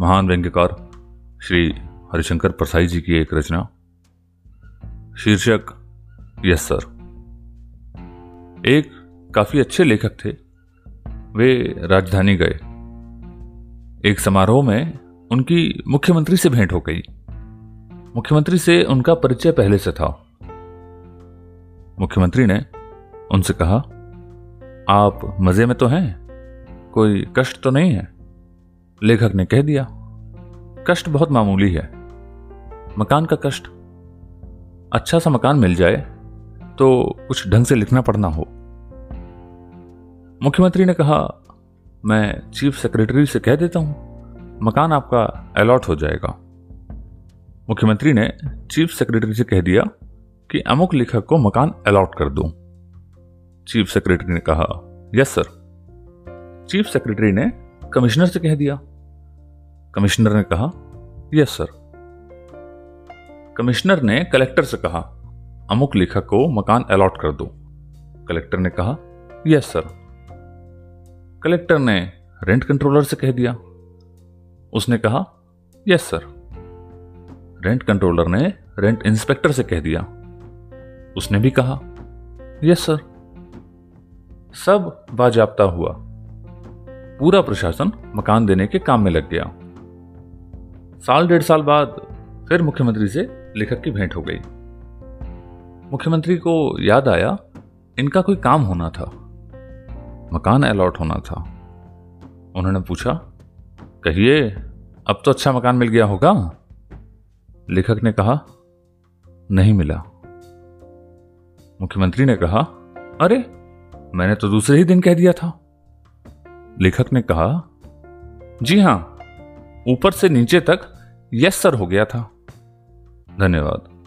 महान व्यंग्यकार श्री हरिशंकर परसाई जी की एक रचना। शीर्षक, यस सर। एक काफ़ी अच्छे लेखक थे। वे राजधानी गए। एक समारोह में उनकी मुख्यमंत्री से भेंट हो गई। मुख्यमंत्री से उनका परिचय पहले से था। मुख्यमंत्री ने उनसे कहा, आप मज़े में तो हैं, कोई कष्ट तो नहीं है? लेखक ने कह दिया, कष्ट बहुत मामूली है। मकान का कष्ट। अच्छा सा मकान मिल जाए तो कुछ ढंग से लिखना पढ़ना हो। मुख्यमंत्री ने कहा, मैं चीफ सेक्रेटरी से कह देता हूँ, मकान आपका अलॉट हो जाएगा। मुख्यमंत्री ने चीफ सेक्रेटरी से कह दिया कि अमुक लेखक को मकान अलॉट कर दूँ। चीफ सेक्रेटरी ने कहा, यस, सर। चीफ सेक्रेटरी ने कमिश्नर से कह दिया। कमिश्नर ने कहा, यस, सर। कमिश्नर ने कलेक्टर से कहा, अमुक लेखक को मकान अलॉट कर दो। कलेक्टर ने कहा, यस, सर। कलेक्टर ने रेंट कंट्रोलर से कह दिया। उसने कहा, यस, सर। रेंट कंट्रोलर ने रेंट इंस्पेक्टर से कह दिया। उसने भी कहा, यस, सर। सब बाजाबता हुआ। पूरा प्रशासन मकान देने के काम में लग गया। साल डेढ़ साल बाद फिर मुख्यमंत्री से लेखक की भेंट हो गई। मुख्यमंत्री को याद आया, इनका कोई काम होना था। मकान अलॉट होना था। उन्होंने पूछा, कहिए, अब तो अच्छा मकान मिल गया होगा? लेखक ने कहा, नहीं मिला। मुख्यमंत्री ने कहा, अरे, मैंने तो दूसरे ही दिन कह दिया था। लेखक ने कहा, जी हाँ, ऊपर से नीचे तक यस सर हो गया था। धन्यवाद।